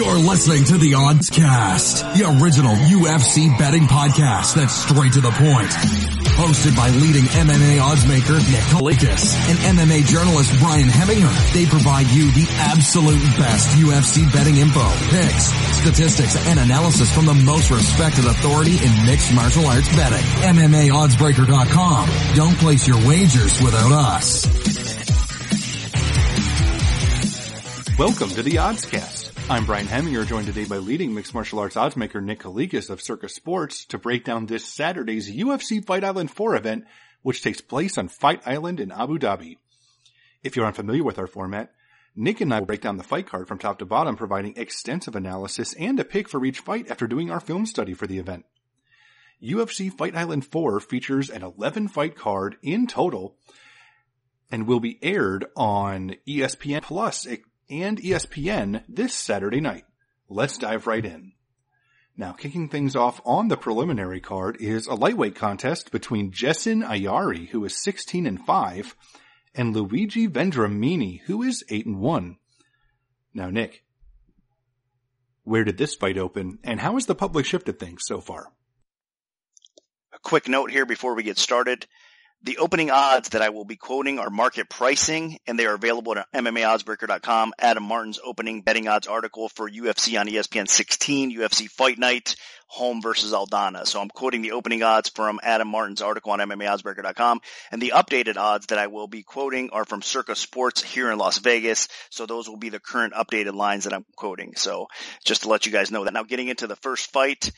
You're listening to the Odds Cast, the original UFC betting podcast that's straight to the point. Hosted by leading MMA oddsmaker Nick Kalikas and MMA journalist Brian Hemminger. They provide you the absolute best UFC betting info, picks, statistics, and analysis from the most respected authority in mixed martial arts betting. MMAoddsbreaker.com. Don't place your wagers without us. Welcome to the Oddscast. I'm Brian Hemminger, joined today by leading mixed martial arts oddsmaker Nick Kalikas of Circa Sports to break down this Saturday's UFC Fight Island 4 event, which takes place on Fight Island in Abu Dhabi. If you're unfamiliar with our format, Nick and I will break down the fight card from top to bottom, providing extensive analysis and a pick for each fight after doing our film study for the event. UFC Fight Island 4 features an 11 fight card in total and will be aired on ESPN Plus and ESPN this Saturday night. Let's dive right in. Now, kicking things off on the preliminary card is a lightweight contest between Jessin Ayari, who is 16 and 5, and Luigi Vendramini, who is 8 and 1. Now, Nick, where did this fight open, and how has the public shifted things so far? A quick note here before we get started. The opening odds that I will be quoting are market pricing, and they are available at MMAOddsBreaker.com. Adam Martin's opening betting odds article for UFC on ESPN 16, UFC Fight Night, Holm versus Aldana. So I'm quoting the opening odds from Adam Martin's article on MMAOddsBreaker.com, and the updated odds that I will be quoting are from Circa Sports here in Las Vegas. So those will be the current updated lines that I'm quoting. So just to let you guys know that. Now getting into the first fight.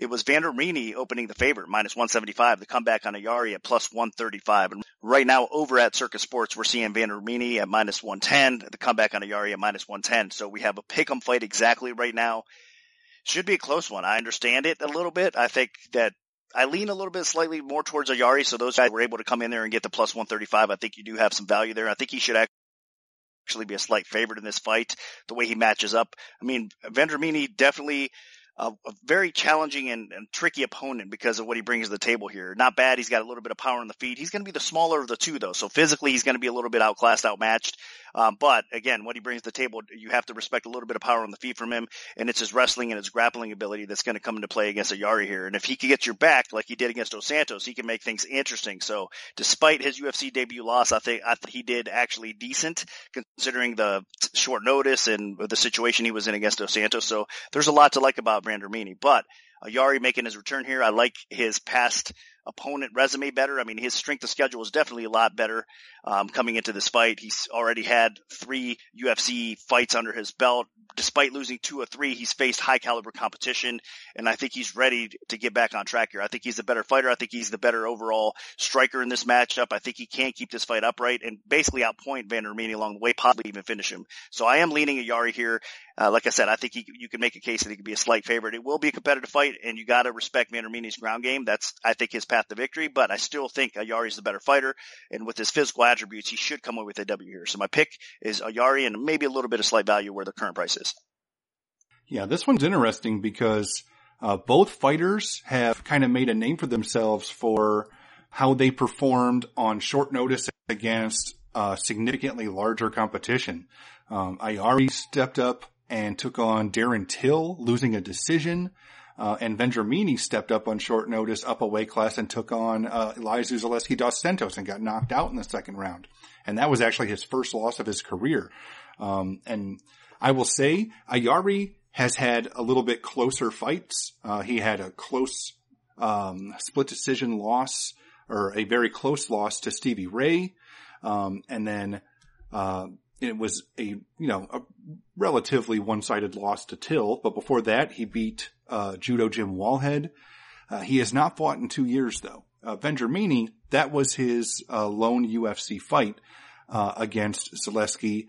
It was Vendramini opening the favorite, minus 175. The comeback on Ayari at plus 135. And right now over at Circa Sports, we're seeing Vendramini at minus 110. The comeback on Ayari at minus 110. So we have a pick'em fight exactly right now. Should be a close one. I understand it a little bit. I think that I lean a little bit slightly more towards Ayari. So those guys were able to come in there and get the plus 135. I think you do have some value there. I think he should actually be a slight favorite in this fight, the way he matches up. I mean, Vendramini definitely a, a very challenging and, and, tricky opponent because of what he brings to the table here. Not bad. He's got a little bit of power on the feet. He's going to be the smaller of the two though. So physically he's going to be a little bit outclassed, outmatched. Um, but again, what he brings to the table, you have to respect a little bit of power on the feet from him. And it's his wrestling and his grappling ability that's going to come into play against Ayari here. And if he can get your back like he did against Dos Santos, he can make things interesting. So despite his UFC debut loss, I think, I think he did actually decent considering the short notice and the situation he was in against Dos Santos. So there's a lot to like about Vendramini, but Ayari making his return here. I like his past opponent resume better. I mean, his strength of schedule is definitely a lot better um, coming into this fight. He's already had three UFC fights under his belt. Despite losing two or three, he's faced high caliber competition, and I think he's ready to get back on track here. I think he's the better fighter. I think he's the better overall striker in this matchup. I think he can keep this fight upright and basically outpoint Vendramini along the way, possibly even finish him. So I am leaning Ayari here. Uh, like I said, I think he, you can make a case that he could be a slight favorite. It will be a competitive fight, and you got to respect Vendramini's ground game. That's, I think, his path to victory. But I still think Ayari's the better fighter, and with his physical attributes, he should come away with a W here. So my pick is Ayari, and maybe a little bit of slight value where the current price is. Yeah, this one's interesting because uh, both fighters have kind of made a name for themselves for how they performed on short notice against uh, significantly larger competition. Um, Ayari stepped up and took on Darren Till, losing a decision. Uh, and Vendramini stepped up on short notice, up a weight class, and took on uh, Elizeu Zaleski dos Santos and got knocked out in the second round. And that was actually his first loss of his career. Um, and I will say, Ayari has had a little bit closer fights. Uh, he had a close um, split decision loss, or a very close loss to Stevie Ray, um, and then uh, it was a you know a relatively one-sided loss to Till, but before that he beat uh, Judo Jim Wallhead. Uh, he has not fought in two years though. Uh, Vendramini, that was his uh, lone UFC fight uh, against Zaleski,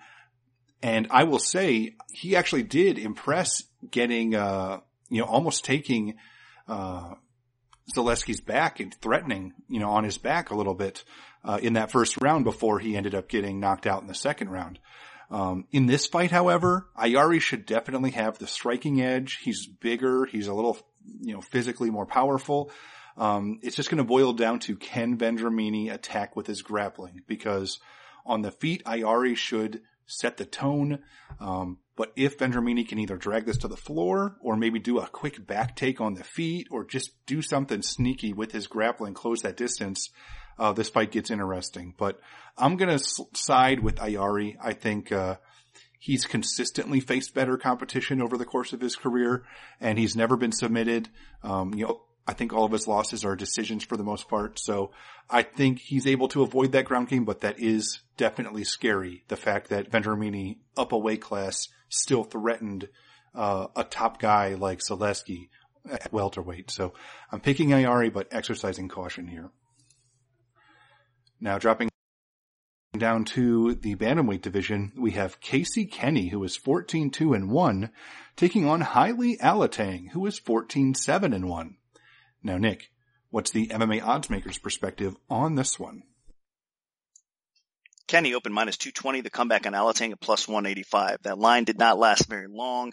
and I will say he actually did impress, getting uh, you know almost taking uh, Zaleski's back and threatening you know on his back a little bit uh, in that first round before he ended up getting knocked out in the second round. Um, in this fight, however, Ayari should definitely have the striking edge. He's bigger. He's a little, you know, physically more powerful. Um, it's just going to boil down to can Vendramini attack with his grappling because on the feet, Ayari should set the tone. Um, but if Vendramini can either drag this to the floor or maybe do a quick back take on the feet or just do something sneaky with his grappling, close that distance, uh, this fight gets interesting. But I'm going to side with Ayari. I think, uh, he's consistently faced better competition over the course of his career and he's never been submitted. Um, you know, I think all of his losses are decisions for the most part. So I think he's able to avoid that ground game, but that is definitely scary. The fact that Vendramini up a weight class still threatened, uh, a top guy like Zaleski at welterweight. So I'm picking Ayari, but exercising caution here. Now dropping down to the bantamweight division, we have Casey Kenny, who is 14-2 and 1, taking on Heili Alateng, who is 14-7 and 1. Now, Nick, what's the MMA odds makers perspective on this one? Kenny opened minus 220, the comeback on Alateng at plus 185. That line did not last very long.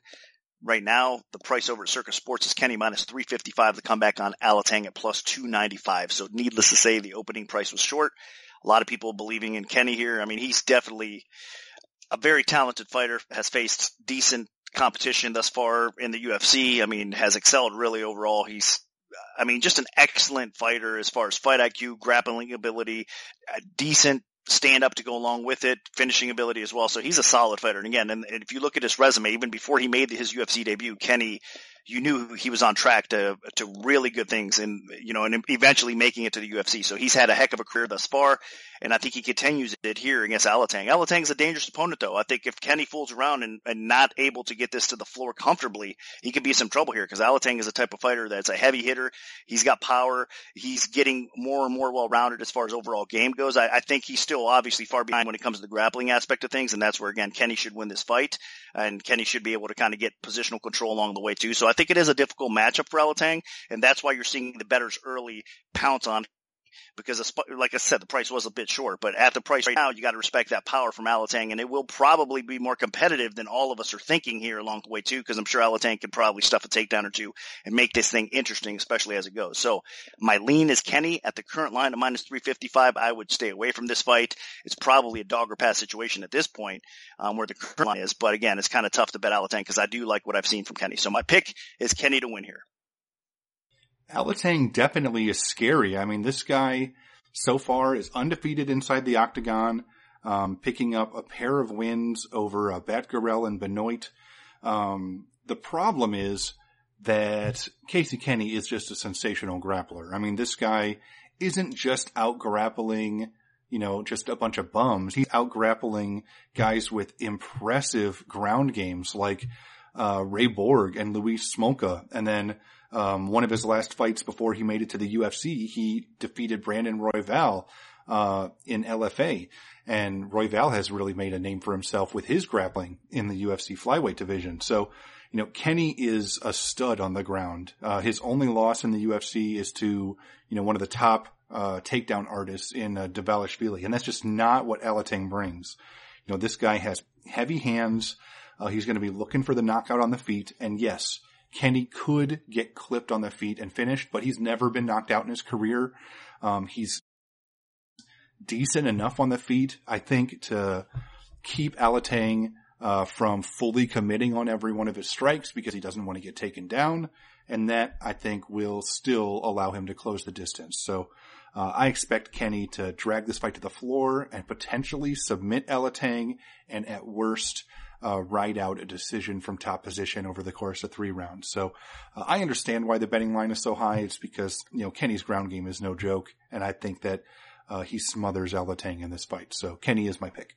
Right now, the price over at Circa Sports is Kenny minus 355, the comeback on Alateng at plus 295. So needless to say, the opening price was short. A lot of people believing in Kenny here. I mean, he's definitely a very talented fighter, has faced decent competition thus far in the UFC. I mean, has excelled really overall. He's I mean, just an excellent fighter as far as fight IQ, grappling ability, a decent stand up to go along with it, finishing ability as well. So he's a solid fighter. And again, and, if you look at his resume, even before he made his UFC debut, Kenny you knew he was on track to to really good things and you know and eventually making it to the UFC. So he's had a heck of a career thus far, and I think he continues it here against Alateng. Alateng's a dangerous opponent though. I think if Kenny fools around and, and not able to get this to the floor comfortably, he could be some trouble here because Alateng is a type of fighter that's a heavy hitter. He's got power. He's getting more and more well rounded as far as overall game goes. I, I think he's still obviously far behind when it comes to the grappling aspect of things, and that's where again Kenny should win this fight, and Kenny should be able to kind of get positional control along the way too. So I think it is a difficult matchup for Alateng, and that's why you're seeing the betters early pounce on because like I said, the price was a bit short, but at the price right now, you got to respect that power from Alateng and it will probably be more competitive than all of us are thinking here along the way too, because I'm sure Alateng can probably stuff a takedown or two and make this thing interesting, especially as it goes. So my lean is Kenny at the current line of minus 355. I would stay away from this fight. It's probably a dog or pass situation at this point, um, where the current line is, but again, it's kind of tough to bet Alateng because I do like what I've seen from Kenny. So my pick is Kenny to win here. Alateng definitely is scary. I mean, this guy so far is undefeated inside the octagon, um, picking up a pair of wins over uh, Batgerel and Benoit. Um, the problem is that Casey Kenny is just a sensational grappler. I mean, this guy isn't just out grappling, you know, just a bunch of bums. He's out grappling guys with impressive ground games like, uh, Ray Borg and Luis Smolka. And then, um, one of his last fights before he made it to the UFC, he defeated Brandon Royval, uh, in LFA. And Royval has really made a name for himself with his grappling in the UFC flyweight division. So, you know, Kenny is a stud on the ground. Uh, his only loss in the UFC is to, you know, one of the top, uh, takedown artists in, uh, Dvalishvili. And that's just not what Alateng brings. You know, this guy has heavy hands. Uh, he's going to be looking for the knockout on the feet. And yes, Kenny could get clipped on the feet and finished, but he's never been knocked out in his career. Um, he's decent enough on the feet, I think, to keep Alateng uh, from fully committing on every one of his strikes because he doesn't want to get taken down. And that I think will still allow him to close the distance. So uh, I expect Kenny to drag this fight to the floor and potentially submit Alateng and at worst uh, ride out a decision from top position over the course of three rounds. So uh, I understand why the betting line is so high. It's because you know Kenny's ground game is no joke, and I think that uh, he smothers Alateng in this fight. So Kenny is my pick.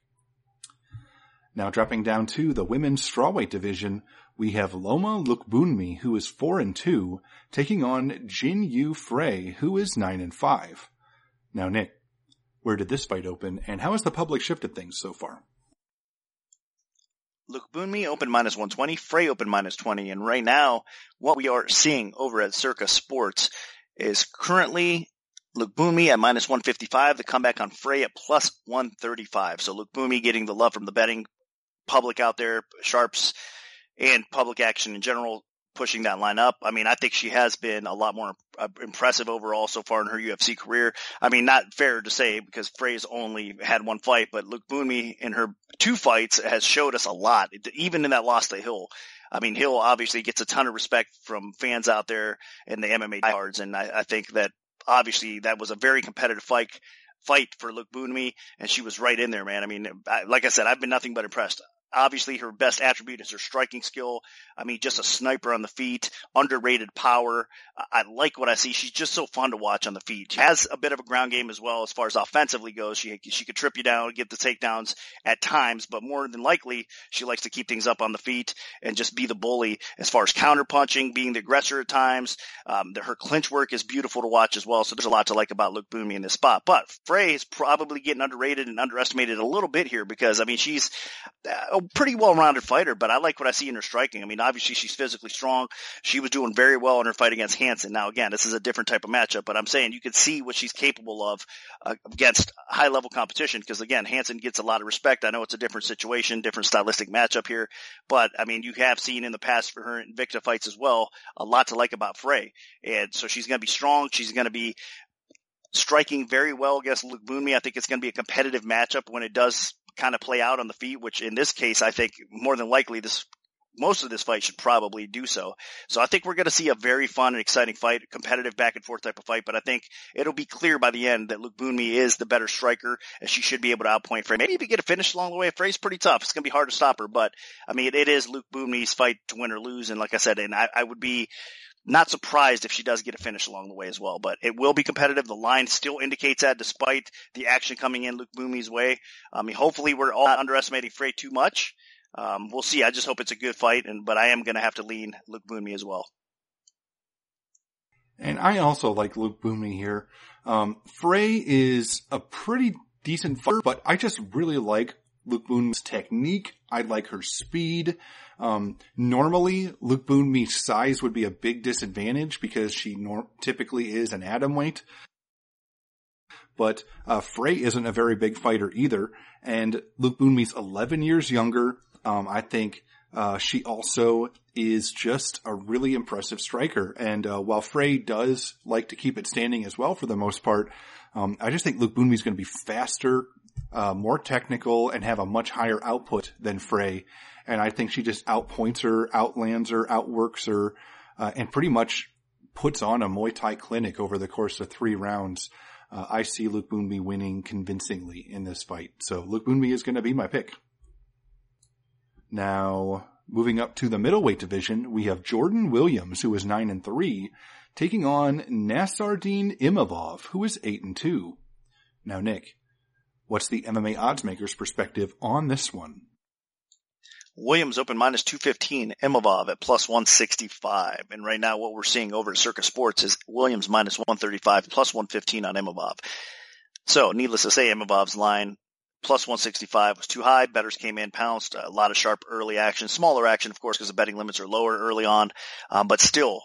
Now dropping down to the women's strawweight division, we have Loma Lookboonmee, who is four and two, taking on Jin Yu Frey, who is nine and five. Now Nick, where did this fight open, and how has the public shifted things so far? Lookboonmee open minus 120, Frey open minus 20. And right now, what we are seeing over at Circa Sports is currently Lookboonmee at minus 155, the comeback on Frey at plus 135. So Lookboonmee getting the love from the betting public out there, sharps and public action in general, pushing that line up. I mean, I think she has been a lot more uh, impressive overall so far in her UFC career. I mean, not fair to say because Frey's only had one fight, but Lookboonmee in her two fights has showed us a lot, even in that loss to Hill. I mean, Hill obviously gets a ton of respect from fans out there in the MMA cards, and I, I think that obviously that was a very competitive fight fight for Lookboonmee, and she was right in there, man. I mean, I, like I said, I've been nothing but impressed. Obviously, her best attribute is her striking skill. I mean, just a sniper on the feet, underrated power. I like what I see. She's just so fun to watch on the feet. She has a bit of a ground game as well as far as offensively goes. She she could trip you down, get the takedowns at times, but more than likely, she likes to keep things up on the feet and just be the bully as far as counter punching, being the aggressor at times. Um, the, her clinch work is beautiful to watch as well. So there's a lot to like about Lookboonmee in this spot. But Frey is probably getting underrated and underestimated a little bit here because I mean she's uh, pretty well-rounded fighter, but I like what I see in her striking. I mean, obviously she's physically strong. She was doing very well in her fight against Hansen. Now, again, this is a different type of matchup, but I'm saying you can see what she's capable of uh, against high-level competition because, again, Hansen gets a lot of respect. I know it's a different situation, different stylistic matchup here, but I mean, you have seen in the past for her Invicta fights as well a lot to like about Frey, and so she's going to be strong. She's going to be striking very well against Lookboonmee. I think it's going to be a competitive matchup when it does kind of play out on the feet, which in this case, I think more than likely this most of this fight should probably do so. So I think we're going to see a very fun and exciting fight, competitive back and forth type of fight. But I think it'll be clear by the end that Lookboonmee is the better striker, and she should be able to outpoint Frey. Maybe even get a finish along the way. Frey's pretty tough. It's going to be hard to stop her, but I mean, it, is Lookboonmee's fight to win or lose. And like I said, and I, I would be not surprised if she does get a finish along the way as well, but it will be competitive. The line still indicates that despite the action coming in Lookboonmee's way. I mean, hopefully we're all not underestimating Frey too much. Um, we'll see. I just hope it's a good fight, and but I am going to have to lean Lookboonmee as well. And I also like Lookboonmee here. Um, Frey is a pretty decent fighter, but I just really like Lookboonmee's technique. I like her speed. Um, normally, Lookboonmee's size would be a big disadvantage because she nor- typically is an atom weight. But uh, Frey isn't a very big fighter either, and Lookboonmee's 11 years younger. Um, I think uh, she also is just a really impressive striker. And uh, while Frey does like to keep it standing as well for the most part, um, I just think Lookboonmee's going to be faster, uh, more technical, and have a much higher output than Frey and I think she just outpoints her, outlands her, outworks her, uh, and pretty much puts on a Muay Thai clinic over the course of three rounds. Uh, I see Lookboonmee winning convincingly in this fight. So Lookboonmee is going to be my pick. Now, moving up to the middleweight division, we have Jordan Williams, who is 9 and 3, taking on Nassourdine Imavov, who is 8 and 2. Now, Nick, what's the MMA oddsmaker's perspective on this one? Williams open minus 215, Imavov at plus 165. And right now what we're seeing over at Circa Sports is Williams minus 135, plus 115 on Imavov. So needless to say, Imavov's line plus 165 was too high. Betters came in, pounced. A lot of sharp early action, smaller action, of course, because the betting limits are lower early on. Um, but still,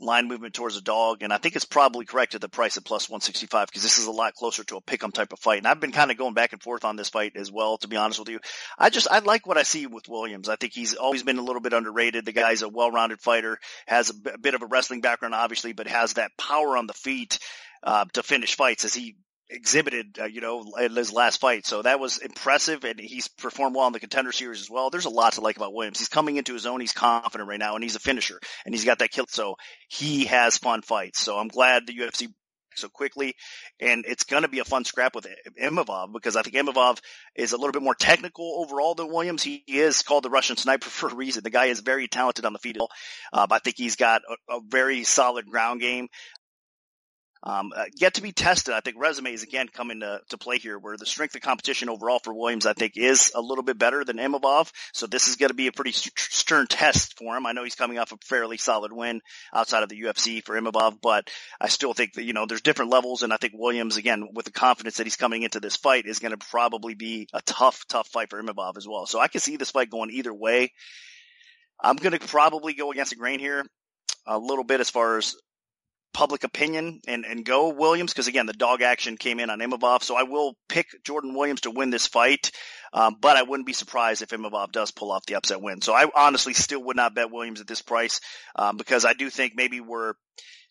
line movement towards a dog, and I think it's probably correct at the price at plus 165 because this is a lot closer to a pick'em type of fight. And I've been kind of going back and forth on this fight as well, to be honest with you. I just, I like what I see with Williams. I think he's always been a little bit underrated. The guy's a well-rounded fighter, has a b- bit of a wrestling background, obviously, but has that power on the feet. Uh, to finish fights as he exhibited, uh, you know, in his last fight. So that was impressive, and he's performed well in the contender series as well. There's a lot to like about Williams. He's coming into his own. He's confident right now, and he's a finisher, and he's got that kill. So he has fun fights. So I'm glad the UFC so quickly, and it's going to be a fun scrap with Imavov because I think Imavov is a little bit more technical overall than Williams. He is called the Russian sniper for a reason. The guy is very talented on the feet. Uh, I think he's got a, a, very solid ground game. Um, uh, to be tested. I think resumes again come into to play here, where the strength of competition overall for Williams, I think, is a little bit better than Imavov. So this is going to be a pretty stern test for him. I know he's coming off a fairly solid win outside of the UFC for Imavov, but I still think that you know there's different levels, and I think Williams, again, with the confidence that he's coming into this fight, is going to probably be a tough, tough fight for Imavov as well. So I can see this fight going either way. I'm going to probably go against the grain here a little bit as far as public opinion and, and go Williams because again the dog action came in on Imavov, so I will pick Jordan Williams to win this fight. Um, but I wouldn't be surprised if Imavov does pull off the upset win. So I honestly still would not bet Williams at this price um, because I do think maybe we're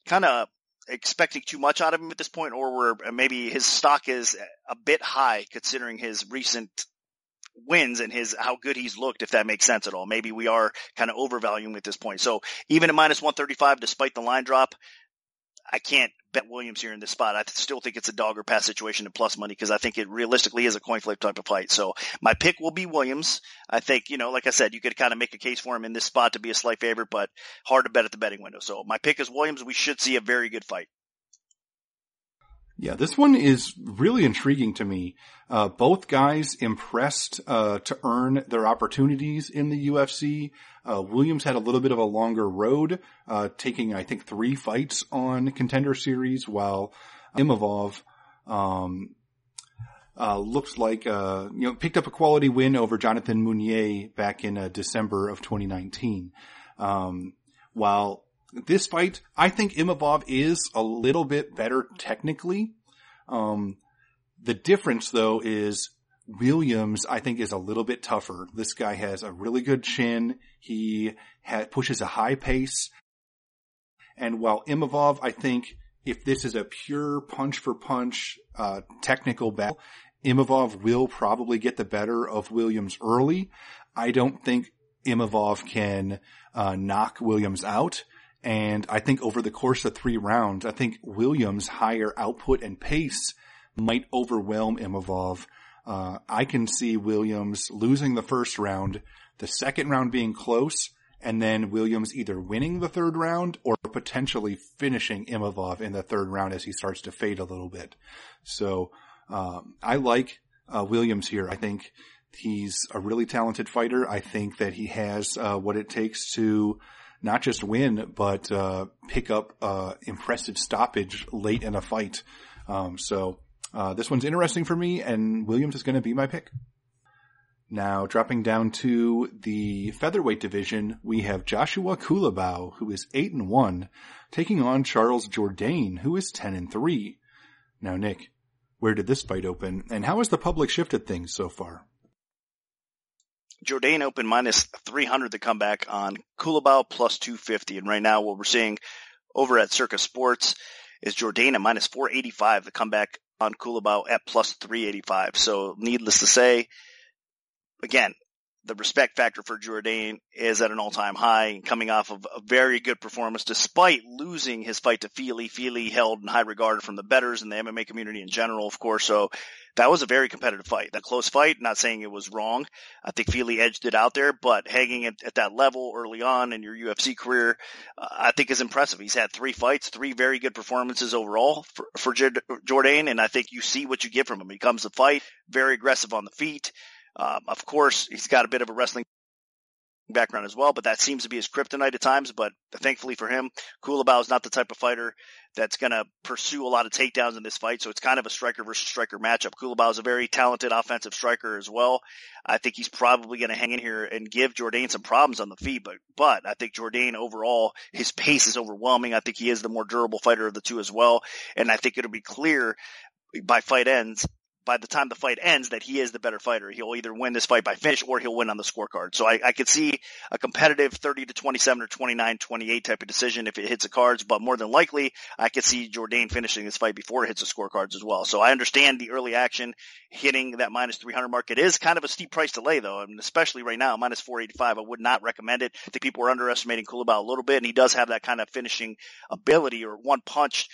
kind of expecting too much out of him at this point, or we're maybe his stock is a bit high considering his recent wins and his how good he's looked, if that makes sense at all. Maybe we are kind of overvaluing at this point. So even at minus 135, despite the line drop, I can't bet Williams here in this spot. I still think it's a dog or pass situation at plus money because I think it realistically is a coin flip type of fight. So my pick will be Williams. I think, you know, like I said, you could kind of make a case for him in this spot to be a slight favorite, but hard to bet at the betting window. So my pick is Williams. We should see a very good fight. Yeah, this one is really intriguing to me. Uh, both guys impressed uh, to earn their opportunities in the UFC. Uh, Williams had a little bit of a longer road, uh, taking I think three fights on Contender Series, while Imavov um, uh, looks like uh, you know picked up a quality win over Jonathan Meunier back in December of 2019. Um, while this fight, I think Imavov is a little bit better technically. Um, the difference though is Williams, I think, is a little bit tougher. This guy has a really good chin. He ha- pushes a high pace. And while Imavov, I think, if this is a pure punch for punch, uh, technical battle, Imavov will probably get the better of Williams early. I don't think Imavov can, uh, knock Williams out. And I think over the course of three rounds, I think Williams' higher output and pace might overwhelm Imavov. Uh, I can see Williams losing the first round, the second round being close, and then Williams either winning the third round or potentially finishing Imavov in the third round as he starts to fade a little bit. So um, I like uh, Williams here. I think he's a really talented fighter. I think that he has uh, what it takes to not just win, but uh, pick up uh, impressive stoppage late in a fight. Um, so uh, this one's interesting for me, and Williams is going to be my pick. Now, dropping down to the featherweight division, we have Joshua Culibao, who is eight and one, taking on Charles Jourdain, who is ten and three. Now, Nick, where did this fight open, and how has the public shifted things so far? Jourdain open minus 300 to come back on Culibao plus 250. And right now what we're seeing over at Circa Sports is Jourdain at minus 485 to come back on Culibao at plus 385. So needless to say, again, the respect factor for Jourdain is at an all-time high coming off of a very good performance despite losing his fight to Fili. Fili held in high regard from the betters and the MMA community in general, of course. So that was a very competitive fight. That close fight, not saying it was wrong. I think Fili edged it out there, but hanging at, at that level early on in your UFC career, uh, I think is impressive. He's had three fights, three very good performances overall for, for Jourdain, and I think you see what you get from him. He comes to fight, very aggressive on the feet. Um, of course, he's got a bit of a wrestling background as well, but that seems to be his kryptonite at times. But thankfully for him, Culibao is not the type of fighter that's going to pursue a lot of takedowns in this fight. So it's kind of a striker versus striker matchup. Culibao is a very talented offensive striker as well. I think he's probably going to hang in here and give Jourdain some problems on the feet, but, but I think Jourdain overall, his pace is overwhelming. I think he is the more durable fighter of the two as well. And I think it'll be clear by fight ends by the time the fight ends that he is the better fighter. He'll either win this fight by finish or he'll win on the scorecard. So I, I could see a competitive 30 to 27 or 29, 28 type of decision if it hits the cards, but more than likely I could see Jourdain finishing this fight before it hits the scorecards as well. So I understand the early action hitting that minus 300 mark. It is kind of a steep price to lay though, and especially right now, minus 485. I would not recommend it. I think people are underestimating Culibao a little bit and he does have that kind of finishing ability or one punch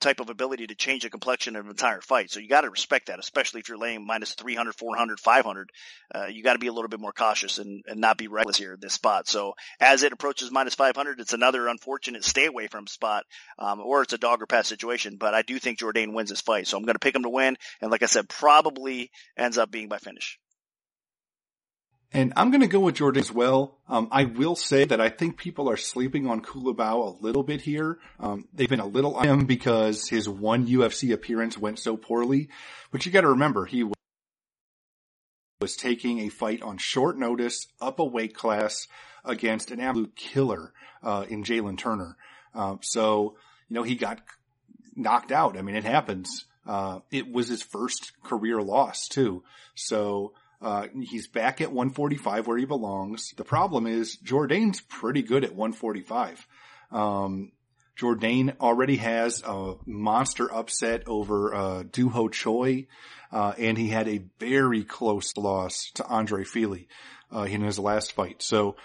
type of ability to change the complexion of an entire fight. So you got to respect that, especially if you're laying minus 300, 400, 500. Uh, you got to be a little bit more cautious and, and not be reckless here this spot. So as it approaches minus 500, it's another unfortunate stay away from spot, um, or it's a dog or pass situation. But I do think Jourdain wins this fight. So I'm going to pick him to win. And like I said, probably ends up being by finish. And I'm going to go with Jourdain as well. Um, I will say that I think people are sleeping on Culibao a little bit here. Um, they've been a little on him because his one UFC appearance went so poorly. But you got to remember, he was taking a fight on short notice, up a weight class against an absolute killer uh, in Jalin Turner. Um, so you know, he got knocked out. I mean, it happens. Uh, it was his first career loss too. So, uh, he's back at 145 where he belongs. The problem is Jourdain's pretty good at 145. Um, Jourdain already has a monster upset over, uh, Doo Ho Choi, uh, and he had a very close loss to Andre Fili, uh, in his last fight. So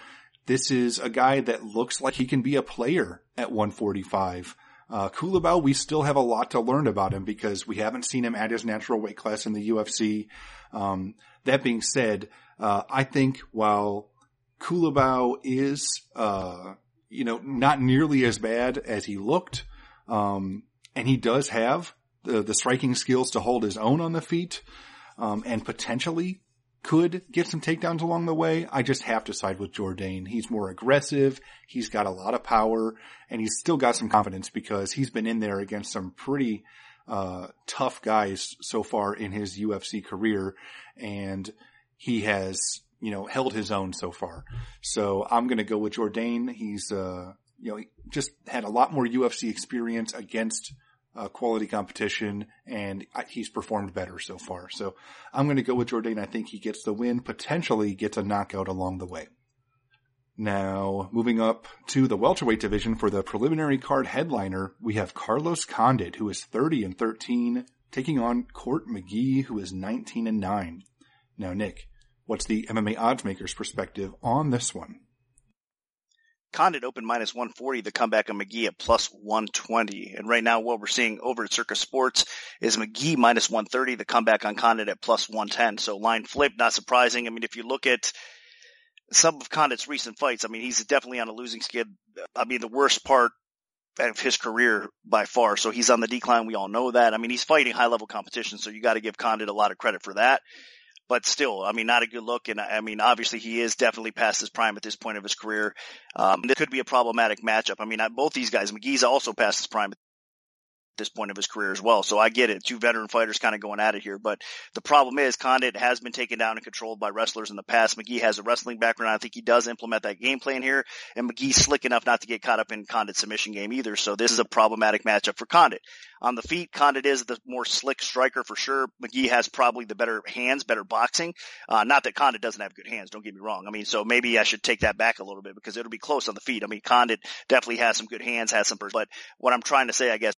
this is a guy that looks like he can be a player at 145. Uh, Culibao, we still have a lot to learn about him because we haven't seen him at his natural weight class in the UFC. Um, that being said, uh, I think while Culibao is, uh, you know, not nearly as bad as he looked, um, and he does have the, the striking skills to hold his own on the feet, um, and potentially could get some takedowns along the way. I just have to side with Jourdain. He's more aggressive. He's got a lot of power and he's still got some confidence because he's been in there against some pretty, uh, tough guys so far in his UFC career and he has, you know, held his own so far. So I'm going to go with Jourdain. He's, uh, you know, he just had a lot more UFC experience against uh, quality competition and he's performed better so far. So I'm going to go with Jourdain. I think he gets the win, potentially gets a knockout along the way. Now, moving up to the welterweight division for the preliminary card headliner, we have Carlos Condit, who is 30 and 13, taking on Court McGee, who is 19 and 9. Now, Nick, what's the MMA oddsmaker's perspective on this one? Condit open minus 140, the comeback of McGee at plus 120. And right now what we're seeing over at Circa Sports is McGee minus 130, the comeback on Condit at plus 110. So line flip, not surprising. I mean, if you look at some of Condit's recent fights, I mean, he's definitely on a losing skid. I mean, the worst part of his career by far. So he's on the decline. We all know that. I mean, he's fighting high level competition. So you got to give Condit a lot of credit for that but still, I mean, not a good look. And I mean, obviously he is definitely past his prime at this point of his career. Um, this could be a problematic matchup. I mean, both these guys, McGee's also past his prime this point of his career as well. So I get it. Two veteran fighters kind of going at it here. But the problem is Condit has been taken down and controlled by wrestlers in the past. McGee has a wrestling background. I think he does implement that game plan here. And McGee's slick enough not to get caught up in Condit's submission game either. So this is a problematic matchup for Condit. On the feet, Condit is the more slick striker for sure. McGee has probably the better hands, better boxing. Uh, not that Condit doesn't have good hands. Don't get me wrong. I mean, so maybe I should take that back a little bit because it'll be close on the feet. I mean, Condit definitely has some good hands, has some, but what I'm trying to say, I guess,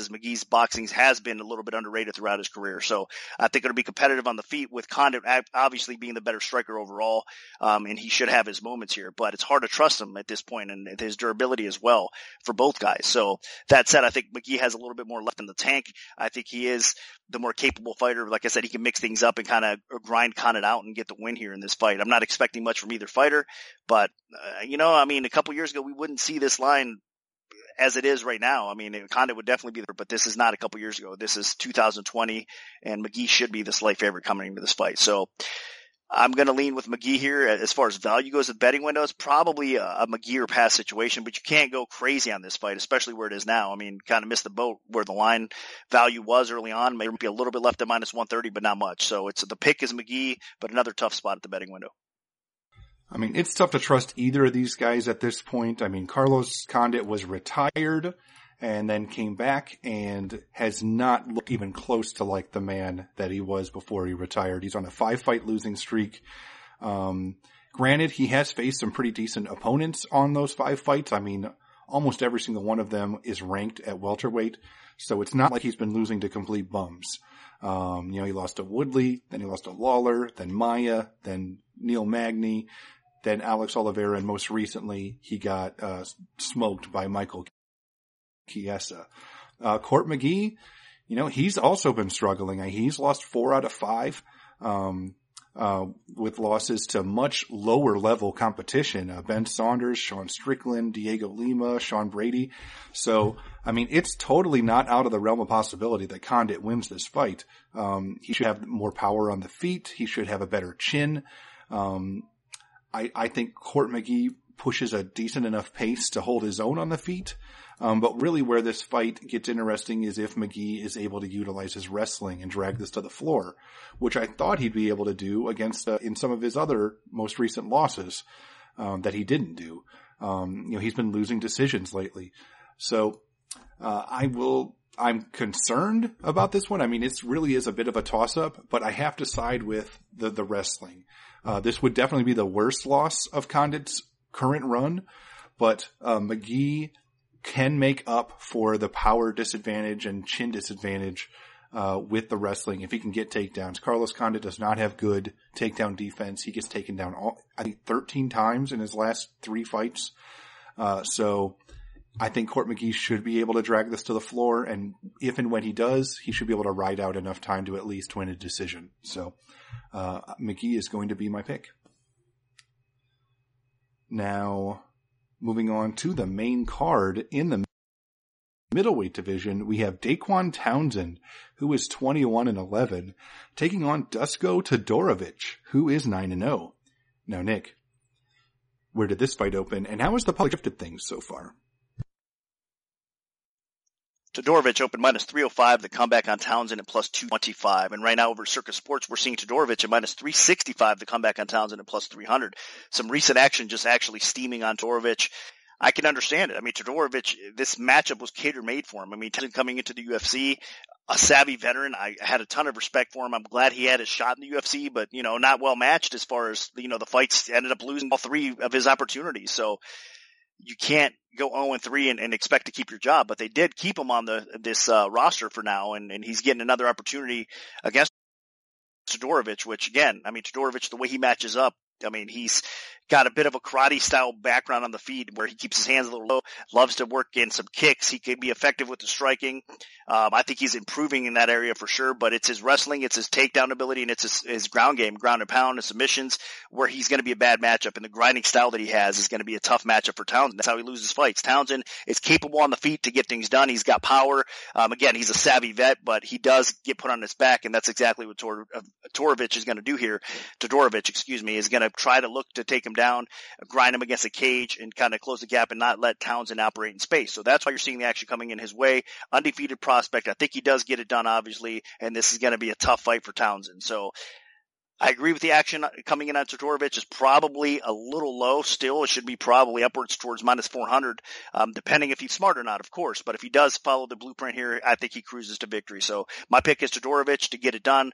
as McGee's boxing has been a little bit underrated throughout his career. So I think it'll be competitive on the feet with Condit obviously being the better striker overall. Um, and he should have his moments here, but it's hard to trust him at this point and his durability as well for both guys. So that said, I think McGee has a little bit more left in the tank. I think he is the more capable fighter. Like I said, he can mix things up and kind of grind Condit out and get the win here in this fight. I'm not expecting much from either fighter, but uh, you know, I mean, a couple years ago, we wouldn't see this line as it is right now. I mean, Condit would definitely be there, but this is not a couple years ago. This is 2020 and McGee should be the slight favorite coming into this fight. So I'm going to lean with McGee here as far as value goes at betting windows. Probably a, a McGee or pass situation, but you can't go crazy on this fight, especially where it is now. I mean, kind of missed the boat where the line value was early on. Maybe be a little bit left at minus 130, but not much. So it's the pick is McGee, but another tough spot at the betting window. I mean, it's tough to trust either of these guys at this point. I mean, Carlos Condit was retired and then came back and has not looked even close to like the man that he was before he retired. He's on a five fight losing streak. Um, granted, he has faced some pretty decent opponents on those five fights. I mean, almost every single one of them is ranked at welterweight. So it's not like he's been losing to complete bums. Um, you know, he lost to Woodley, then he lost to Lawler, then Maya, then Neil Magny, then Alex Oliveira, and most recently he got uh, smoked by Michael Chiesa. Uh, Court McGee, you know, he's also been struggling. He's lost four out of five. Um, uh, with losses to much lower level competition. Uh, ben Saunders, Sean Strickland, Diego Lima, Sean Brady. So, I mean, it's totally not out of the realm of possibility that Condit wins this fight. Um, he should have more power on the feet. He should have a better chin. Um, I, I think Court McGee pushes a decent enough pace to hold his own on the feet. Um, but really where this fight gets interesting is if McGee is able to utilize his wrestling and drag this to the floor, which I thought he'd be able to do against, uh, in some of his other most recent losses, um, that he didn't do. Um, you know, he's been losing decisions lately. So Uh, I will, I'm concerned about this one. I mean, it really is a bit of a toss up, but I have to side with the, the wrestling. Uh, this would definitely be the worst loss of Condit's current run, but, uh, McGee can make up for the power disadvantage and chin disadvantage uh, with the wrestling if he can get takedowns. Carlos Condit does not have good takedown defense. He gets taken down all, I think 13 times in his last three fights. Uh, so I think Court McGee should be able to drag this to the floor. And if and when he does, he should be able to ride out enough time to at least win a decision. So, uh, McGee is going to be my pick. Now, moving on to the main card in the middleweight division, we have Dequan Townsend, who is 21 and 11, taking on Dusko Todorovic, who is 9 and 0. Now, Nick, where did this fight open, and how has the public shifted things so far? Todorovic opened minus 305, the comeback on Townsend at plus 225. And right now over Circa Sports, we're seeing Todorovic at minus 365, the comeback on Townsend at plus 300. Some recent action just actually steaming on Todorovic. I can understand it. I mean, Todorovic, this matchup was cater made for him. I mean, coming into the UFC, a savvy veteran. I had a ton of respect for him. I'm glad he had his shot in the UFC, but you know, not well matched as far as you know the fights. Ended up losing all three of his opportunities. So you can't go 0 and 3 and, expect to keep your job. But they did keep him on the this uh, roster for now, and, and he's getting another opportunity against Todorovic. Which again, I mean, Todorovic, the way he matches up, I mean, he's got a bit of a karate style background on the feet where he keeps his hands a little low, loves to work in some kicks. He can be effective with the striking. Um, I think he's improving in that area for sure, but it's his wrestling, it's his takedown ability, and it's his, his ground game, ground and pound and submissions where he's going to be a bad matchup. And the grinding style that he has is going to be a tough matchup for Townsend. That's how he loses fights. Townsend is capable on the feet to get things done. He's got power. Um, again, he's a savvy vet, but he does get put on his back, and that's exactly what Tor, uh, Torovic is going to do here. Todorovic, excuse me, is going to try to look to take him down, grind him against a cage, and kind of close the gap and not let Townsend operate in space. So that's why you're seeing the action coming in his way. Undefeated prospect. I think he does get it done, obviously, and this is going to be a tough fight for Townsend. So I agree with the action coming in on Todorovic is probably a little low still. It should be probably upwards towards minus 400, um, depending if he's smart or not, of course. But if he does follow the blueprint here, I think he cruises to victory. So my pick is Todorovic to get it done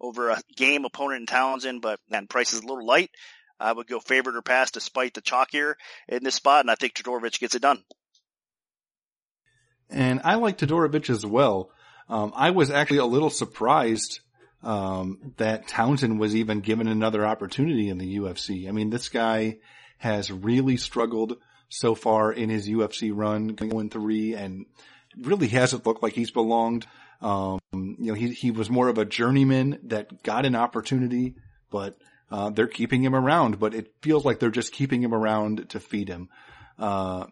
over a game opponent in Townsend, but man, price is a little light. I would go favorite or pass despite the chalk here in this spot, and I think Todorovic gets it done. And I like Todorovic as well. Um, I was actually a little surprised um, that Townsend was even given another opportunity in the UFC. I mean, this guy has really struggled so far in his UFC run, going three, and really hasn't looked like he's belonged. Um, you know, he he was more of a journeyman that got an opportunity, but uh, they're keeping him around. But it feels like they're just keeping him around to feed him. Uh,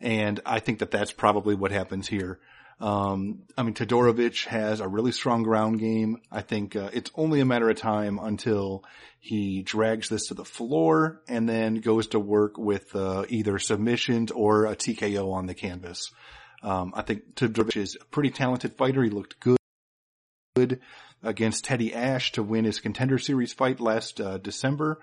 and I think that that's probably what happens here. Um, I mean, Todorovic has a really strong ground game. I think uh, it's only a matter of time until he drags this to the floor and then goes to work with uh, either submissions or a TKO on the canvas. Um, I think Todorovic is a pretty talented fighter. He looked good, good against Teddy Ash to win his contender series fight last uh, December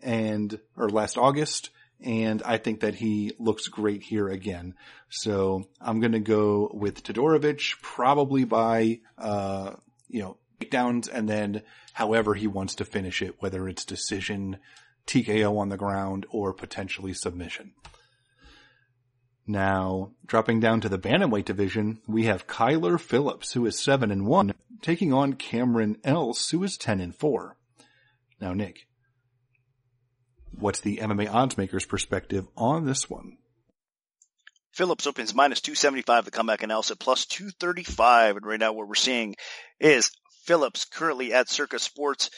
and or last August and I think that he looks great here again. So I'm going to go with Todorovic, probably by, uh, you know, takedowns and then however he wants to finish it, whether it's decision, TKO on the ground, or potentially submission. Now, dropping down to the bantamweight division, we have Kyler Phillips, who is 7 and 1, taking on Cameron Else, who is 10 and 4. Now, Nick, what's the MMA odds makers perspective on this one? Phillips opens minus 275 the comeback and Else at plus 235. And right now what we're seeing is Phillips currently at Circa Sports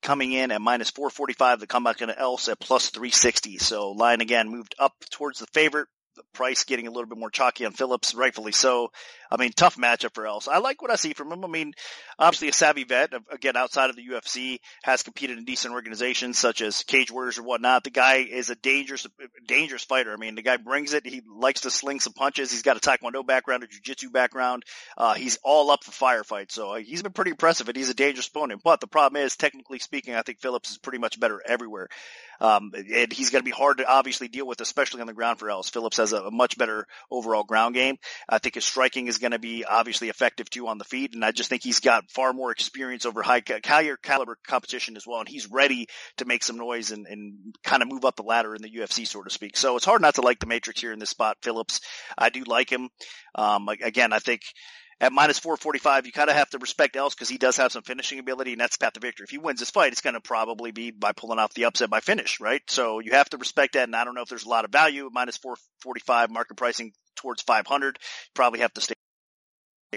coming in at minus 445 the comeback and Else at plus 360. So line again moved up towards the favorite. The price getting a little bit more chalky on Phillips, rightfully so. I mean, tough matchup for Else. I like what I see from him. I mean, obviously a savvy vet, again, outside of the UFC, has competed in decent organizations such as Cage Warriors or whatnot. The guy is a dangerous, dangerous fighter. I mean, the guy brings it. He likes to sling some punches. He's got a Taekwondo background, a Jiu-Jitsu background. Uh, he's all up for firefights. So uh, he's been pretty impressive and he's a dangerous opponent. But the problem is, technically speaking, I think Phillips is pretty much better everywhere. Um, and he's going to be hard to obviously deal with, especially on the ground for Ellis. Phillips has a, a much better overall ground game. I think his striking is going to be obviously effective too on the feet. And I just think he's got far more experience over high, higher caliber competition as well. And he's ready to make some noise and, and kind of move up the ladder in the UFC, so to speak. So it's hard not to like the Matrix here in this spot. Phillips, I do like him. Um, again, I think at minus 445, you kind of have to respect Else because he does have some finishing ability, and that's path to victory. If he wins this fight, it's going to probably be by pulling off the upset by finish, right? So you have to respect that, and I don't know if there's a lot of value. Minus 445 market pricing towards 500, probably have to stay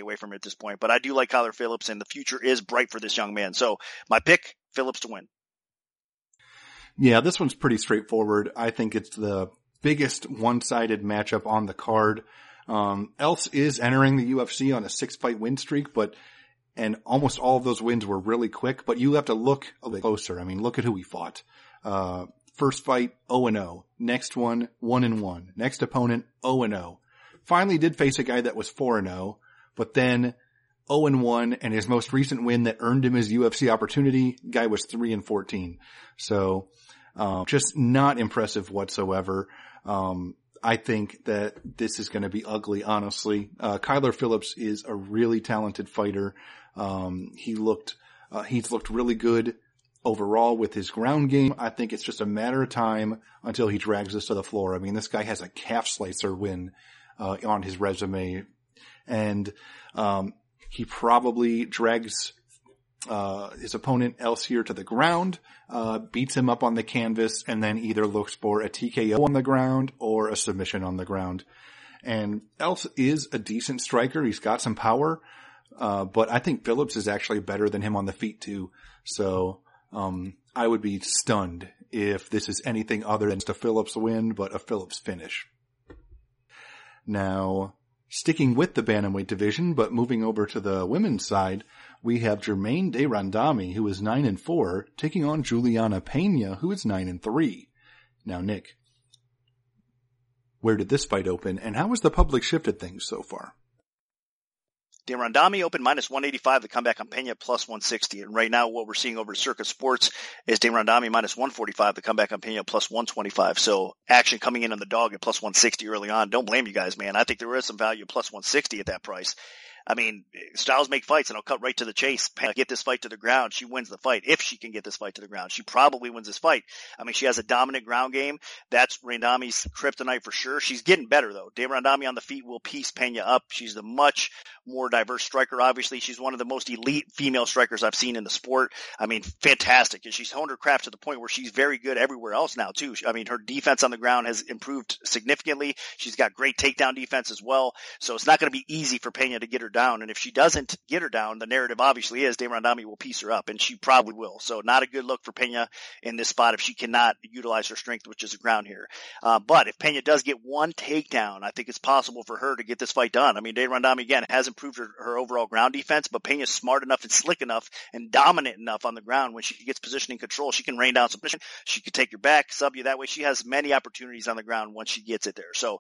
away from it at this point. But I do like Kyler Phillips, and the future is bright for this young man. So my pick, Phillips to win. Yeah, this one's pretty straightforward. I think it's the biggest one-sided matchup on the card. Um, Else is entering the UFC on a six fight win streak, but and almost all of those wins were really quick, but you have to look a bit closer. I mean, look at who he fought. Uh, first fight, 0 and 0. Next one, 1 and 1. Next opponent, 0 and 0. Finally did face a guy that was 4 and 0, but then 0 and 1 and his most recent win that earned him his UFC opportunity, guy was 3 and 14. So, um, just not impressive whatsoever. Um, I think that this is going to be ugly, honestly. Uh, Kyler Phillips is a really talented fighter. Um, he looked, uh, he's looked really good overall with his ground game. I think it's just a matter of time until he drags us to the floor. I mean, this guy has a calf slicer win, uh, on his resume and, um, he probably drags uh, his opponent else here to the ground, uh, beats him up on the canvas, and then either looks for a TKO on the ground or a submission on the ground. And Else is a decent striker. He's got some power, uh, but I think Phillips is actually better than him on the feet too. So, um, I would be stunned if this is anything other than just a Phillips win, but a Phillips finish. Now, sticking with the bantamweight division, but moving over to the women's side, we have Germaine de Randamie, who is 9 and 4, taking on Juliana Pena, who is 9 and 3. Now, Nick, where did this fight open, and how has the public shifted things so far? De Randamie open minus 185, the comeback on Pena plus 160. And right now what we're seeing over at Circa Sports is De Randamie minus 145, the comeback on Pena plus 125. So action coming in on the dog at plus 160 early on. Don't blame you guys, man. I think there is some value plus 160 at that price. I mean, styles make fights and I'll cut right to the chase. Get this fight to the ground. She wins the fight. If she can get this fight to the ground, she probably wins this fight. I mean, she has a dominant ground game. That's Randamie's kryptonite for sure. She's getting better though. De Randamie on the feet will piece Pena up. She's the much more diverse striker. Obviously, she's one of the most elite female strikers I've seen in the sport. I mean, fantastic. And she's honed her craft to the point where she's very good everywhere else now too. I mean, her defense on the ground has improved significantly. She's got great takedown defense as well. So it's not going to be easy for Pena to get her down. And if she doesn't get her down, the narrative obviously is De Randamie will piece her up and she probably will. So not a good look for Pena in this spot if she cannot utilize her strength, which is the ground here. Uh, but if Pena does get one takedown, I think it's possible for her to get this fight done. I mean, De Randamie again hasn't improved her, her overall ground defense, but Pena's smart enough and slick enough and dominant enough on the ground when she gets positioning control. She can rain down submission. She could take your back, sub you that way. She has many opportunities on the ground once she gets it there. So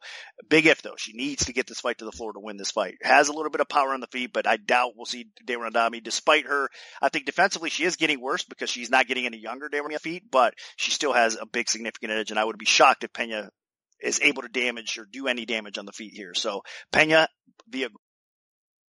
big if though. She needs to get this fight to the floor to win this fight. Has a little bit of power on the feet, but I doubt we'll see De Randamie despite her. I think defensively she is getting worse because she's not getting any younger De Randamie feet, but she still has a big significant edge and I would be shocked if Pena is able to damage or do any damage on the feet here. So Pena via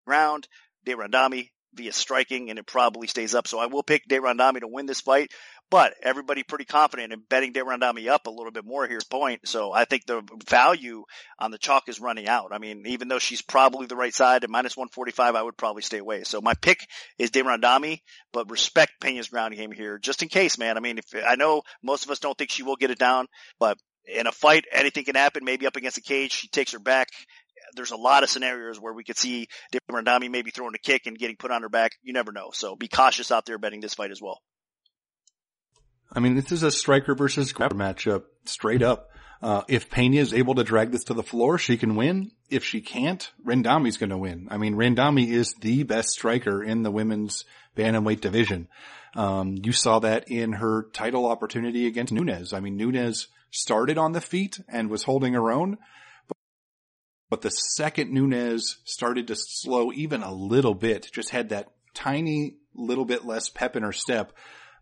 ground, De Randamie via striking, and it probably stays up. So I will pick De Randamie to win this fight, but everybody pretty confident in betting De Randamie up a little bit more here point. So I think the value on the chalk is running out. I mean, even though she's probably the right side at minus 145, I would probably stay away. So my pick is De Randamie, but respect Pena's ground game here just in case, man. I mean, if I know most of us don't think she will get it down, but in a fight, anything can happen. Maybe up against a cage, she takes her back there's a lot of scenarios where we could see Randamie maybe throwing a kick and getting put on her back. You never know. So be cautious out there betting this fight as well. I mean, this is a striker versus grappler matchup straight up. Uh, if Pena is able to drag this to the floor, she can win. If she can't, Randamie's going to win. I mean, Randamie is the best striker in the women's bantamweight division. Um, you saw that in her title opportunity against Nunes. I mean, Nunes started on the feet and was holding her own, but the second Nunes started to slow even a little bit, just had that tiny little bit less pep in her step,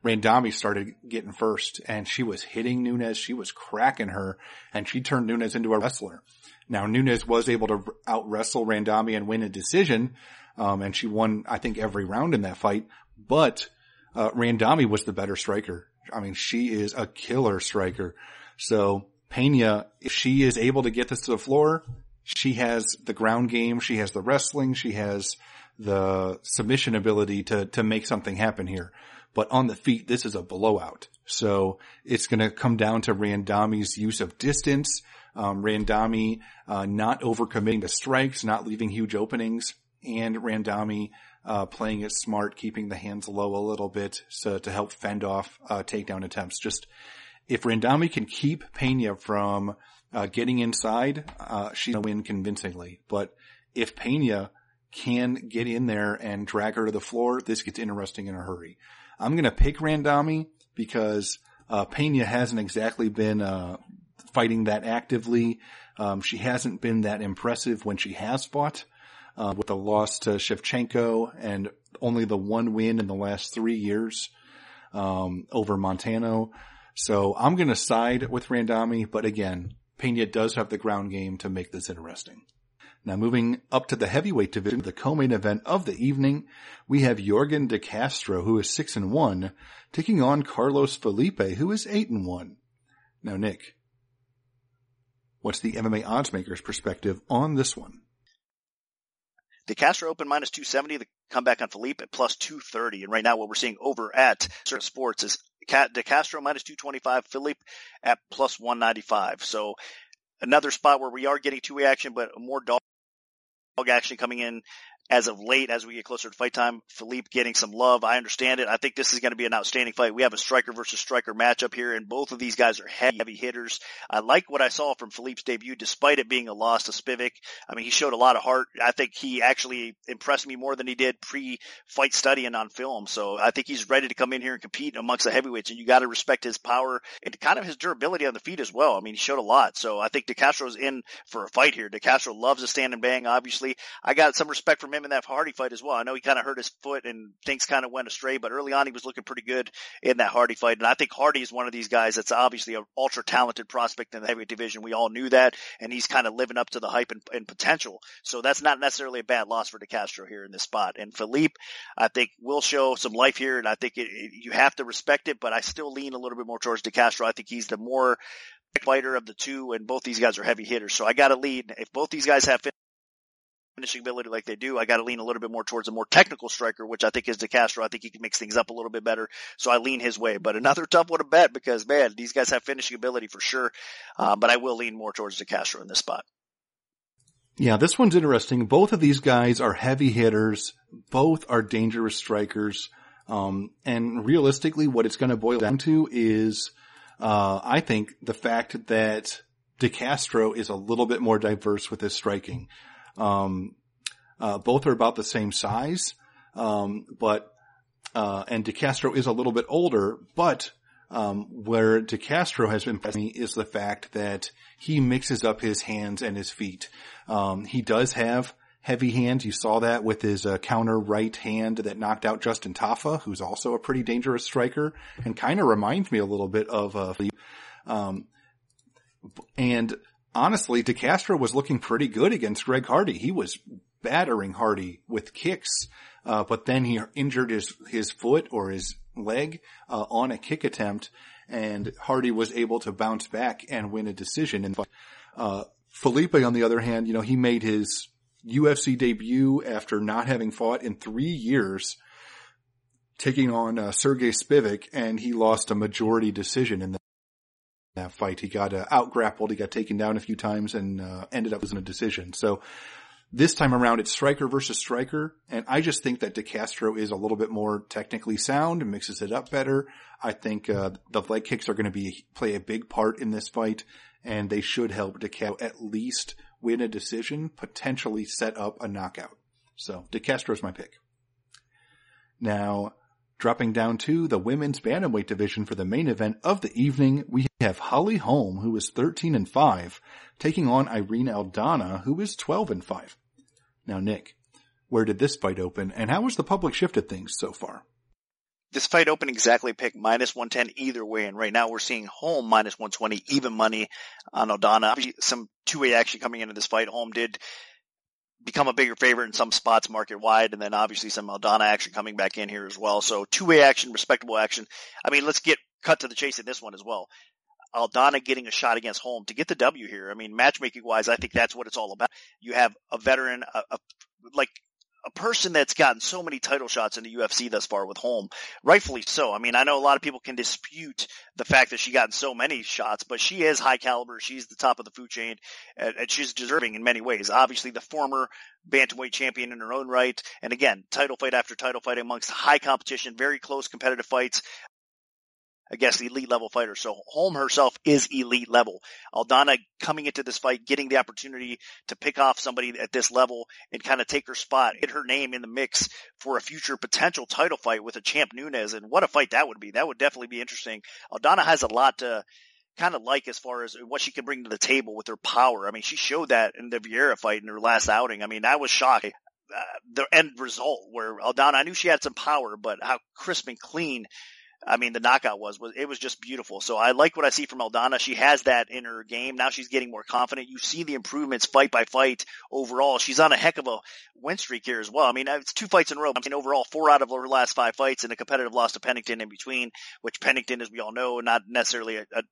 Randamie started getting first and she was hitting Nunes. She was cracking her and she turned Nunes into a wrestler. Now Nunes was able to out wrestle Randamie and win a decision. Um, and she won, I think, every round in that fight, but, uh, Randamie was the better striker. I mean, she is a killer striker. So Pena, if she is able to get this to the floor, she has the ground game, she has the wrestling, she has the submission ability to, to make something happen here. But on the feet, this is a blowout. So it's going to come down to Randamie's use of distance, um, Randamie uh, not overcommitting to strikes, not leaving huge openings, and Randamie uh, playing it smart, keeping the hands low a little bit so to help fend off uh, takedown attempts. Just if Randamie can keep Pena from uh, getting inside, uh, she's going to win convincingly. But if Pena can get in there and drag her to the floor, this gets interesting in a hurry. I'm going to pick Randamie because uh, Pena hasn't exactly been uh, fighting that actively. Um, she hasn't been that impressive when she has fought. Uh, with the loss to Shevchenko and only the one win in the last three years um, over Montano. So I'm going to side with Randamie, but again, Pena does have the ground game to make this interesting. Now moving up to the heavyweight division, the co-main event of the evening, we have Yorgan De Castro, who is 6 and 1, taking on Carlos Felipe, who is 8 and 1. Now Nick, what's the MMA oddsmaker's perspective on this one? De Castro open minus 270, the comeback on Felipe at plus 230. And right now what we're seeing over at Circa Sports is De Castro minus 225, Felipe at plus 195. So another spot where we are getting two action, but more dog action coming in as of late, as we get closer to fight time, Philippe getting some love. I understand it. I think this is going to be an outstanding fight. We have a striker versus striker matchup here, and both of these guys are heavy, heavy hitters. I like what I saw from Philippe's debut, despite it being a loss to Spivak. I mean, he showed a lot of heart. I think he actually impressed me more than he did pre-fight studying on film. So I think he's ready to come in here and compete amongst the heavyweights, and you got to respect his power and kind of his durability on the feet as well. I mean, he showed a lot. So I think De Castro's in for a fight here. De Castro loves to stand and bang. Obviously, I got some respect him in that Hardy fight as well. I know he kind of hurt his foot and things kind of went astray, but early on he was looking pretty good in that Hardy fight. And I think Hardy is one of these guys that's obviously an ultra talented prospect in the heavyweight division. We all knew that, and he's kind of living up to the hype and, and potential. So that's not necessarily a bad loss for De Castro here in this spot. And Philippe, I think will show some life here, and I think it, it, you have to respect it. But I still lean a little bit more towards De Castro. I think he's the more fighter of the two, and both these guys are heavy hitters. So I got to lead. If both these guys have finishing ability like they do, I got to lean a little bit more towards a more technical striker, which I think is De Castro. I think he can mix things up a little bit better. So I lean his way, but another tough one to bet because man, these guys have finishing ability for sure. Uh, but I will lean more towards De Castro in this spot. Yeah, this one's interesting. Both of these guys are heavy hitters. Both are dangerous strikers. Um, and realistically, what it's going to boil down to is, uh, I think the fact that De Castro is a little bit more diverse with his striking. Um, uh, both are about the same size, um, but uh, and De Castro is a little bit older, but um, where De Castro has been me is the fact that he mixes up his hands and his feet. Um, he does have heavy hands. You saw that with his uh, counter right hand that knocked out Justin Tafa, who's also a pretty dangerous striker, and kind of reminds me a little bit of uh, um, and honestly, De Castro was looking pretty good against Greg Hardy. He was battering Hardy with kicks, uh, but then he injured his, his foot or his leg, uh, on a kick attempt and Hardy was able to bounce back and win a decision. And, uh, Felipe, on the other hand, you know, he made his UFC debut after not having fought in three years, taking on uh, Sergey Spivak, and he lost a majority decision in the that fight. He got uh, out grappled. He got taken down a few times and uh, ended up losing a decision. So This time around, it's striker versus striker, and I just think that DeCastro is a little bit more technically sound and mixes it up better. I think uh, the leg kicks are going to be play a big part in this fight, and they should help DeCastro at least win a decision, potentially set up a knockout. So DeCastro's my pick. Now, dropping down to the women's bantamweight division for the main event of the evening, we have Holly Holm, who is 13 and 5, taking on Irene Aldana, who is 12 and 5. Now, Nick, where did this fight open, and how has the public shifted things so far? This fight opened exactly pick minus 110 either way, and right now we're seeing Holm minus 120 even money on Aldana. Some two-way action coming into this fight. Holm did become a bigger favorite in some spots market wide, and then obviously some Aldana action coming back in here as well. So two way action, respectable action. I mean, let's get cut to the chase in this one as well. Aldana getting a shot against Holm to get the W here. I mean, matchmaking wise, I think that's what it's all about. You have a veteran, a, a, like a person that's gotten so many title shots in the UFC thus far with Holm, rightfully so. I mean, I know a lot of people can dispute the fact that she gotten so many shots, but she is high caliber. She's the top of the food chain, and, and she's deserving in many ways. Obviously, the former bantamweight champion in her own right, and again, title fight after title fight amongst high competition, very close competitive fights against elite level fighters. So Holm herself is elite level. Aldana coming into this fight, getting the opportunity to pick off somebody at this level and kind of take her spot, get her name in the mix for a future potential title fight with a champ Nunes. And what a fight that would be. That would definitely be interesting. Aldana has a lot to kind of like as far as what she can bring to the table with her power. I mean, she showed that in the Vieira fight in her last outing. I mean, I was shocked. Uh, the end result where Aldana, I knew she had some power, but how crisp and clean I mean, the knockout was, was, it was just beautiful. So I like what I see from Aldana. She has that in her game. Now she's getting more confident. You see the improvements fight by fight overall. She's on a heck of a win streak here as well. I mean, it's two fights in a row. I mean, overall, four out of her last five fights and a competitive loss to Pennington in between, which Pennington, as we all know, not necessarily a, a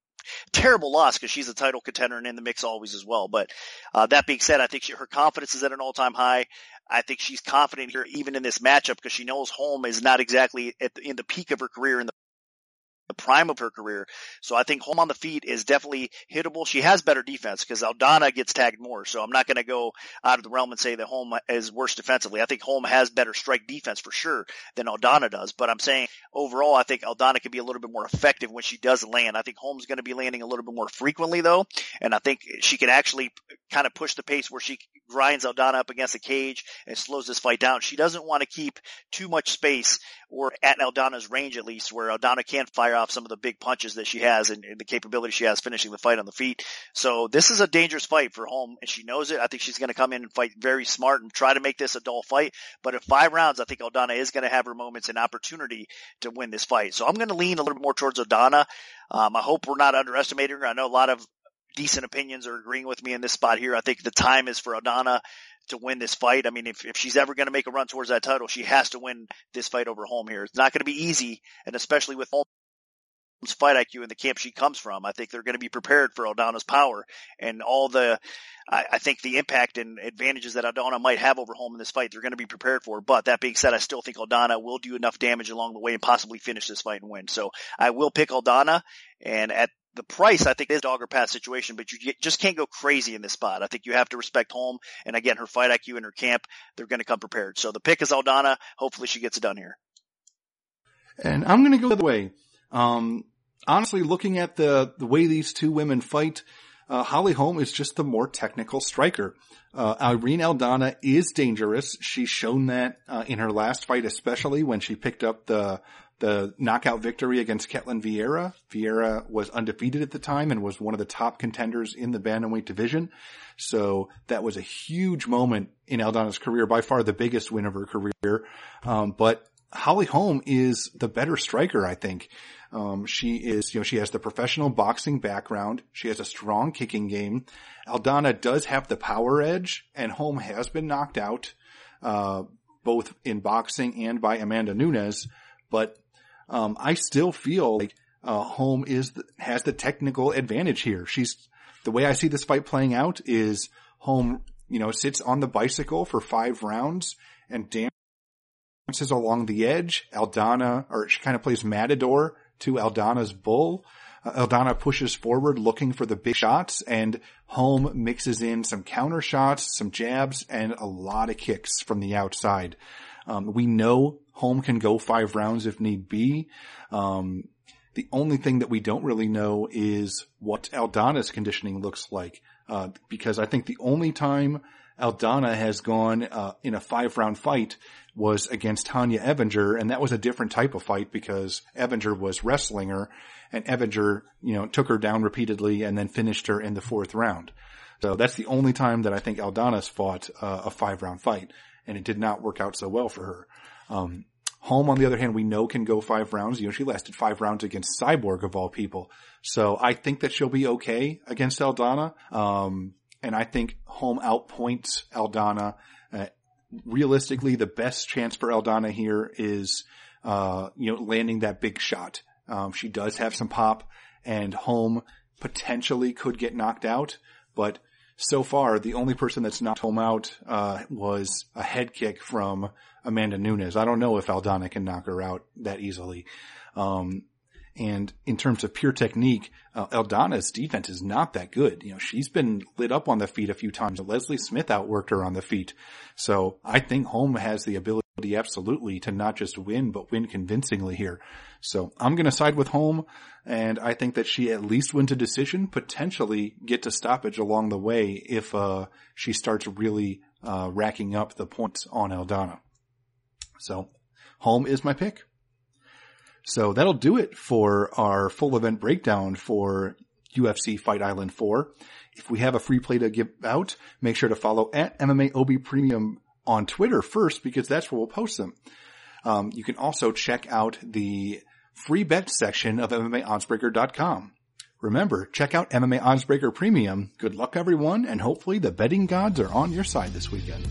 terrible loss because she's a title contender and in the mix always as well. But uh, that being said, I think she, her confidence is at an all-time high. I think she's confident here even in this matchup because she knows Holm is not exactly the, in the peak of her career in the the prime of her career. So I think Holm on the feet is definitely hittable. She has better defense because Aldana gets tagged more. So I'm not going to go out of the realm and say that Holm is worse defensively. I think Holm has better strike defense for sure than Aldana does. But I'm saying overall, I think Aldana can be a little bit more effective when she does land. I think Holm's going to be landing a little bit more frequently though. And I think she can actually kind of push the pace where she grinds Aldana up against the cage and slows this fight down. She doesn't want to keep too much space or at Aldana's range at least where Aldana can't fire off some of the big punches that she has and, and, the capability she has finishing the fight on the feet. So this is a dangerous fight for Holm and she knows it. I think she's going to come in and fight very smart and try to make this a dull fight. But in five rounds, I think Aldana is going to have her moments and opportunity to win this fight. So I'm going to lean a little bit more towards Aldana. Um, I hope we're not underestimating her. I know a lot of decent opinions are agreeing with me in this spot here. I think the time is for Aldana to win this fight. I mean, if, if she's ever going to make a run towards that title, she has to win this fight over Holm here. It's not going to be easy, and especially with Holm fight IQ in the camp she comes from. I think they're going to be prepared for Aldana's power and all the, I, I, think the impact and advantages that Aldana might have over Holm in this fight, they're going to be prepared for. But that being said, I still think Aldana will do enough damage along the way and possibly finish this fight and win. So I will pick Aldana and at the price, I think is dog or pass situation, but you just can't go crazy in this spot. I think you have to respect Holm. and again, her fight IQ and her camp, they're going to come prepared. So the pick is Aldana. Hopefully she gets it done here. And I'm going to go the other way. Um, honestly, looking at the, the way these two women fight, uh, Holly Holm is just the more technical striker. Uh, Irene Aldana is dangerous. She's shown that uh, in her last fight, especially when she picked up the the knockout victory against Ketlin Vieira. Vieira was undefeated at the time and was one of the top contenders in the bantamweight division. So that was a huge moment in Aldana's career, by far the biggest win of her career. Um, but Holly Holm is the better striker, I think. Um, she is, you know, she has the professional boxing background. She has a strong kicking game. Aldana does have the power edge and Holm has been knocked out, uh, both in boxing and by Amanda Nunes, but, um, I still feel like, uh, Holm is, the, has the technical advantage here. She's, the way I see this fight playing out is Holm, you know, sits on the bicycle for five rounds and dances along the edge. Aldana, or she kind of plays Matador to Aldana's bull. uh, Aldana pushes forward looking for the big shots and Holm mixes in some counter shots, some jabs, and a lot of kicks from the outside. Um, we know Holm can go five rounds if need be. Um, the only thing that we don't really know is what Aldana's conditioning looks like, uh, because I think the only time Aldana has gone uh, in a five round fight was against Tonya Evinger, and that was a different type of fight because Evinger was wrestling her, and Evinger, you know, took her down repeatedly and then finished her in the fourth round. So that's the only time that I think Aldana's fought uh, a five round fight, and it did not work out so well for her. Um, Holm, on the other hand, we know can go five rounds. You know, she lasted five rounds against Cyborg of all people. So I think that she'll be okay against Aldana. Um, and I think Holm outpoints Aldana. Uh, realistically, the best chance for Aldana here is, uh, you know, landing that big shot. Um, she does have some pop and Holm potentially could get knocked out, but so far the only person that's knocked Holm out, uh, was a head kick from Amanda Nunes. I don't know if Aldana can knock her out that easily. Um, and in terms of pure technique, uh, Aldana's defense is not that good. You know, she's been lit up on the feet a few times. Leslie Smith outworked her on the feet. So I think Holm has the ability absolutely to not just win, but win convincingly here. So I'm going to side with Holm and I think that she at least wins a decision, potentially get to stoppage along the way if, uh, she starts really, uh, racking up the points on Aldana. So Holm is my pick. So that'll do it for our full event breakdown for UFC Fight Island 4. If we have a free play to give out, make sure to follow at MMA OB Premium on Twitter first because that's where we'll post them. Um, you can also check out the free bet section of MMAoddsbreaker.com. Remember, check out MMA Oddsbreaker Premium. Good luck everyone and hopefully the betting gods are on your side this weekend.